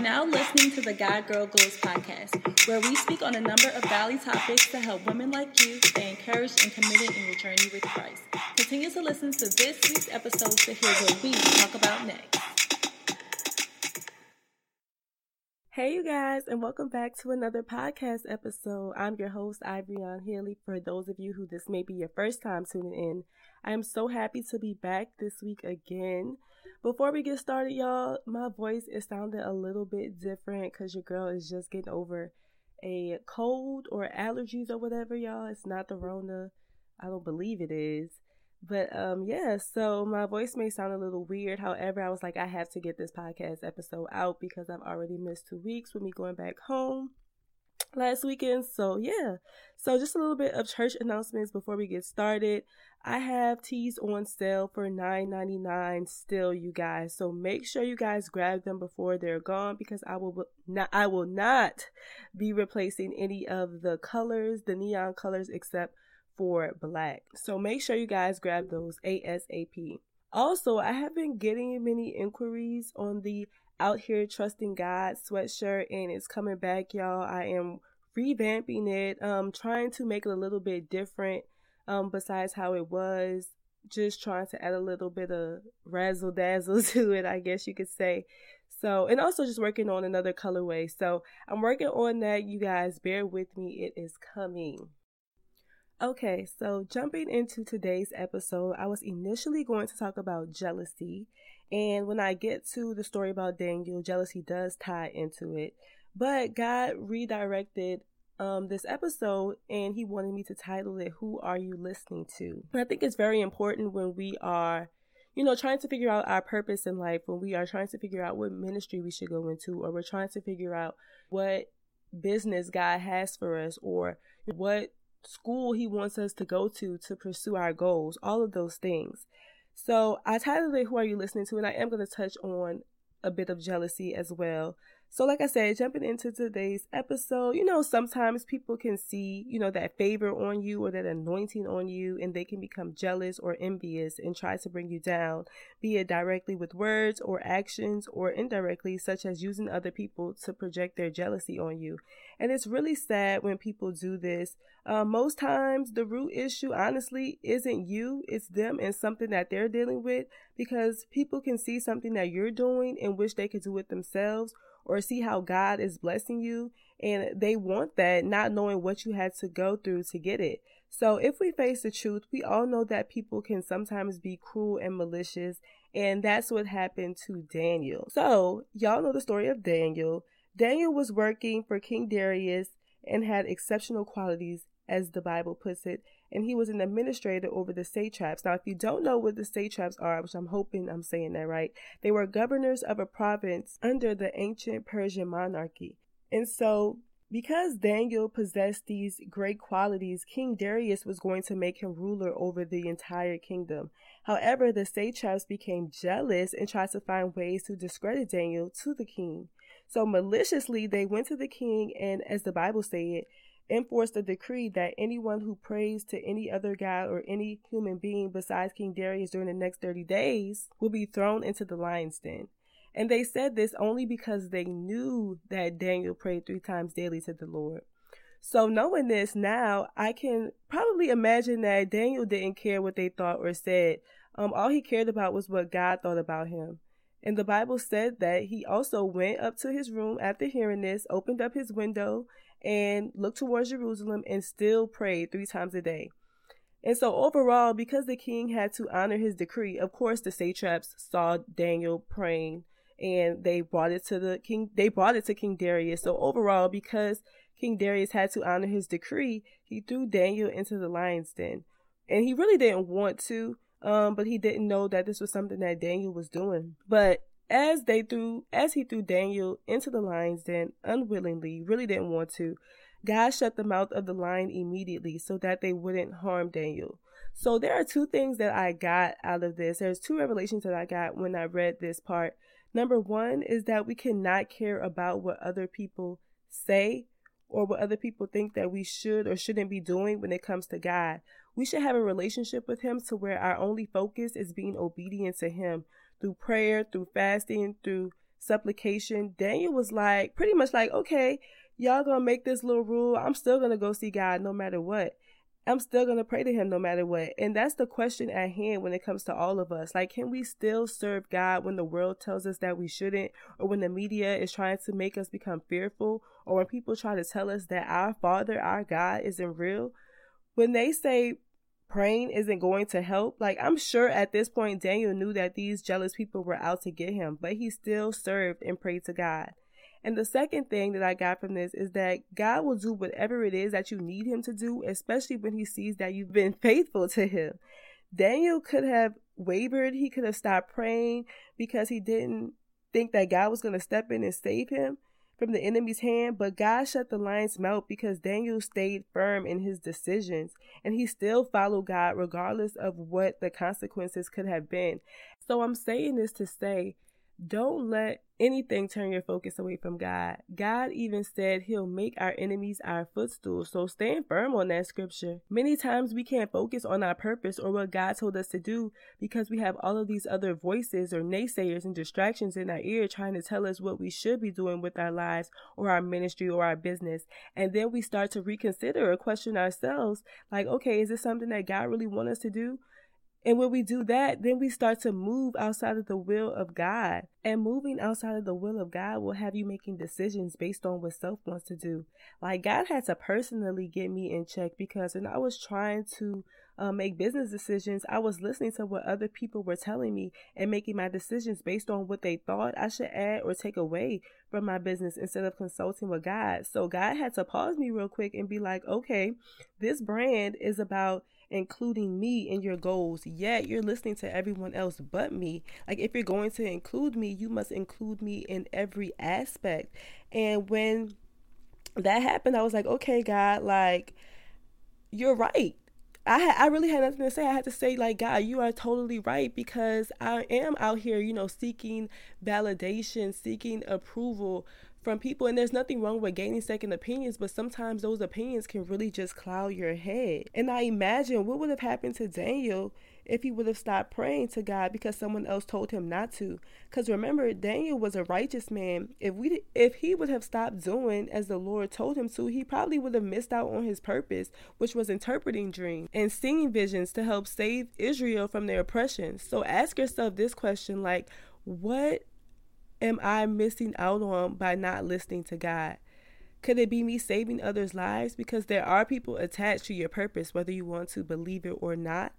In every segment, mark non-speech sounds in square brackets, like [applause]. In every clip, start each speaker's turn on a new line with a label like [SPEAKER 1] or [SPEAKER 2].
[SPEAKER 1] are now listening to the God Girl Goals podcast, where we speak on a number of godly topics to help women like you stay encouraged and committed in your journey with Christ. Continue to listen to this week's episode to hear what we talk about next. Hey, you guys, and welcome back to another podcast episode. I'm your host, Ivrion Haley. For those of you who this may be your first time tuning in, I am so happy to be back this week again. Before we get started, y'all, my voice is sounding a little bit different because your girl is just getting over a cold or allergies or whatever, y'all. It's not the Rona. I don't believe it is. But um yeah, so my voice may sound a little weird. However, I was like I have to get this podcast episode out because I've already missed 2 weeks with me going back home last weekend. So yeah. So just a little bit of church announcements before we get started. I have tees on sale for $9.99 still, you guys. So make sure you guys grab them before they're gone because I will not I will not be replacing any of the colors, the neon colors except for black. So make sure you guys grab those ASAP. Also, I have been getting many inquiries on the out here trusting God sweatshirt and it's coming back, y'all. I am revamping it, um, trying to make it a little bit different, um, besides how it was. Just trying to add a little bit of razzle dazzle [laughs] to it, I guess you could say. So, and also just working on another colorway. So, I'm working on that. You guys, bear with me. It is coming. Okay, so jumping into today's episode, I was initially going to talk about jealousy and when I get to the story about Daniel, jealousy does tie into it. But God redirected um, this episode and he wanted me to title it, Who Are You Listening to? And I think it's very important when we are, you know, trying to figure out our purpose in life, when we are trying to figure out what ministry we should go into, or we're trying to figure out what business God has for us, or what school he wants us to go to to pursue our goals, all of those things. So I titled it Who Are You Listening to? And I am going to touch on a bit of jealousy as well. So, like I said, jumping into today's episode, you know, sometimes people can see, you know, that favor on you or that anointing on you, and they can become jealous or envious and try to bring you down, be it directly with words or actions or indirectly, such as using other people to project their jealousy on you. And it's really sad when people do this. Uh, most times, the root issue, honestly, isn't you, it's them and something that they're dealing with because people can see something that you're doing and wish they could do it themselves or see how God is blessing you. And they want that, not knowing what you had to go through to get it. So, if we face the truth, we all know that people can sometimes be cruel and malicious, and that's what happened to Daniel. So, y'all know the story of Daniel. Daniel was working for King Darius and had exceptional qualities, as the Bible puts it, and he was an administrator over the satraps. Now, if you don't know what the satraps are, which I'm hoping I'm saying that right, they were governors of a province under the ancient Persian monarchy. And so, because Daniel possessed these great qualities, King Darius was going to make him ruler over the entire kingdom. However, the satraps became jealous and tried to find ways to discredit Daniel to the king. So maliciously, they went to the king and, as the Bible said, enforced a decree that anyone who prays to any other god or any human being besides King Darius during the next 30 days will be thrown into the lion's den. And they said this only because they knew that Daniel prayed three times daily to the Lord. So, knowing this now, I can probably imagine that Daniel didn't care what they thought or said. Um, all he cared about was what God thought about him. And the Bible said that he also went up to his room after hearing this, opened up his window, and looked towards Jerusalem and still prayed three times a day. And so overall, because the king had to honor his decree, of course the satraps saw Daniel praying and they brought it to the king they brought it to King Darius. So overall, because King Darius had to honor his decree, he threw Daniel into the lion's den. And he really didn't want to, um, but he didn't know that this was something that Daniel was doing. But as they threw as he threw Daniel into the lion's den unwillingly, really didn't want to, God shut the mouth of the lion immediately so that they wouldn't harm Daniel. So there are two things that I got out of this. There's two revelations that I got when I read this part. Number one is that we cannot care about what other people say or what other people think that we should or shouldn't be doing when it comes to God. We should have a relationship with Him to where our only focus is being obedient to Him through prayer, through fasting, through supplication, Daniel was like, pretty much like, okay, y'all gonna make this little rule. I'm still gonna go see God no matter what. I'm still to pray to him no matter what. And that's the question at hand when it comes to all of us. Like, can we still serve God when the world tells us that we shouldn't, or when the media is trying to make us become fearful, or when people try to tell us that our Father, our God, isn't real? When they say praying isn't going to help. Like, I'm sure at this point, Daniel knew that these jealous people were out to get him, but he still served and prayed to God. And the second thing that I got from this is that God will do whatever it is that you need him to do, especially when he sees that you've been [laughs] faithful to him. Daniel could have wavered, he could have stopped praying because he didn't think that God was going to step in and save him from the enemy's hand, but God shut the lion's mouth because Daniel stayed firm in his decisions and he still followed God regardless of what the consequences could have been. So I'm saying this to say, don't let anything turn your focus away from God. God even said he'll make our enemies our footstool. So stand firm on that scripture. Many times we can't focus on our purpose or what God told us to do because we have all of these other voices or naysayers and distractions in our ear trying to tell us what we should be doing with our lives or our ministry or our business. And then we start to reconsider or question ourselves like, okay, is this something that God really wants us to do? And when we do that, then we start to move outside of the will of God. And moving outside of the will of God will have you making decisions based on what self wants to do. Like God had to personally get me in check because when I was trying to uh, make business decisions, I was listening to what other people were telling me and making my decisions based on what they thought I should add or take away from my business instead of consulting with God. So God had to pause me real quick and be like, okay, this brand is about including me in your goals, yet you're listening to everyone else but me. Like, if you're going to include me, you must include me in every aspect. And when that happened, I was like, okay, God, like, you're right. I I really had nothing to say. I had to say like God, you are totally right because I am out here, you know, seeking validation, seeking approval from people and there's nothing wrong with gaining second opinions but sometimes those opinions can really just cloud your head and i imagine what would have happened to daniel if he would have stopped praying to god because someone else told him not to because remember daniel was a righteous man if we if he would have stopped doing as the lord told him to he probably would have missed out on his purpose which was interpreting dreams and seeing visions to help save israel from their oppression so ask yourself this question like what am I missing out on by not listening to God? Could it be me saving others' lives? Because there are people attached to your purpose, whether you want to believe it or not.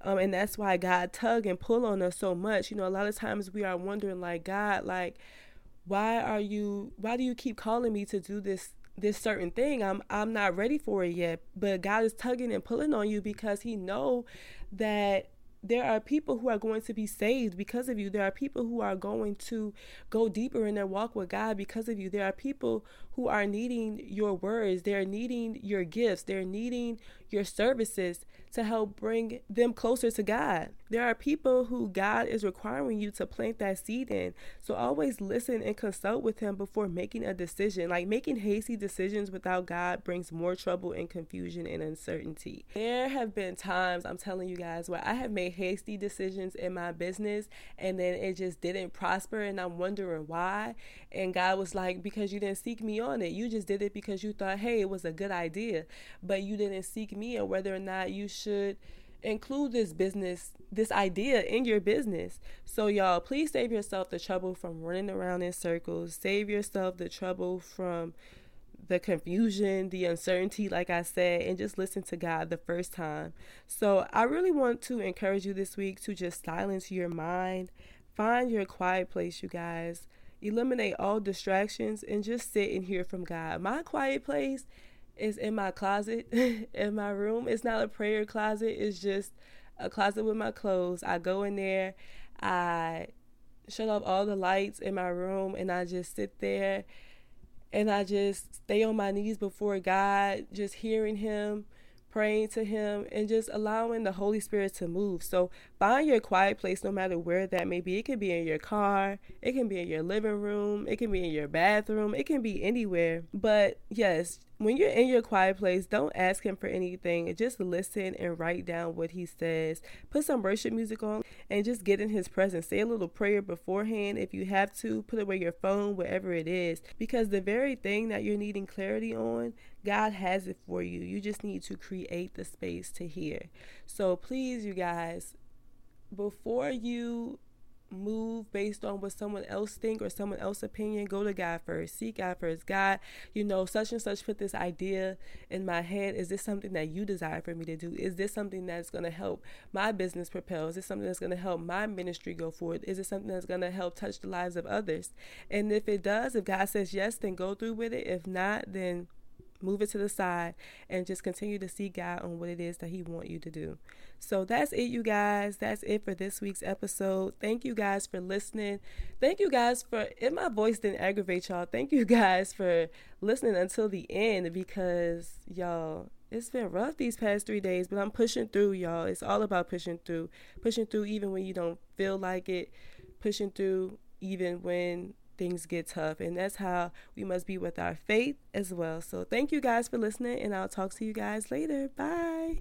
[SPEAKER 1] Um, and that's why God tug and pull on us so much. You know, a lot of times we are wondering, like, God, like, why are you? Why do you keep calling me to do this? this certain thing i'm i'm not ready for it yet but god is tugging and pulling on you because he know that there are people who are going to be saved because of you. There are people who are going to go deeper in their walk with God because of you. There are people who are needing your words. They're needing your gifts. They're needing your services to help bring them closer to God. There are people who God is requiring you to plant that seed in. So always listen and consult with Him before making a decision. Like making hasty decisions without God brings more trouble and confusion and uncertainty. There have been times, I'm telling you guys, where I have made hasty decisions in my business and then it just didn't prosper and I'm wondering why. And God was like, because you didn't seek me on it. You just did it because you thought, hey, it was a good idea, but you didn't seek me and whether or not you should include this business, this idea in your business. So, y'all, please save yourself the trouble from running around in circles. Save yourself the trouble from the confusion, the uncertainty, like I said, and just listen to God the first time. So, I really want to encourage you this week to just silence your mind, find your quiet place, you guys. Eliminate all distractions and just sit and hear from God. My quiet place is in my closet [laughs] in my room. It's not a prayer closet, it's just a closet with my clothes. I go in there, I shut off all the lights in my room, and I just sit there and I just stay on my knees before God, just hearing Him praying to Him, and just allowing the Holy Spirit to move. So find your quiet place no matter where that may be. It can be in your car, it can be in your living room, it can be in your bathroom, it can be anywhere. But yes, when you're in your quiet place, don't ask him for anything. Just listen and write down what he says. Put some worship music on and just get in his presence. Say a little prayer beforehand if you have to. Put away your phone, wherever it is. Because the very thing that you're needing clarity on, God has it for you. You just need to create the space to hear. So please, you guys, before you move based on what someone else think or someone else's opinion go to god first seek god first. God you know such and such put this idea in my head. Is this something that you desire for me to do? Is this something that's going to help my business propel? Is this something that's going to help my ministry go forward? Is it something that's going to help touch the lives of others? And if it does if god says yes then go through with it. If not then move it to the side and just continue to see God on what it is that He want you to do. So that's it, you guys. That's it for this week's episode. Thank you guys for listening. Thank you guys for if my voice didn't aggravate y'all. Thank you guys for listening until the end because y'all it's been rough these past three days, but I'm pushing through, y'all. It's all about pushing through. Pushing through even when you don't feel like it. Pushing through even when things get tough. And that's how we must be with our faith as well. So thank you guys for listening, and I'll talk to you guys later. Bye.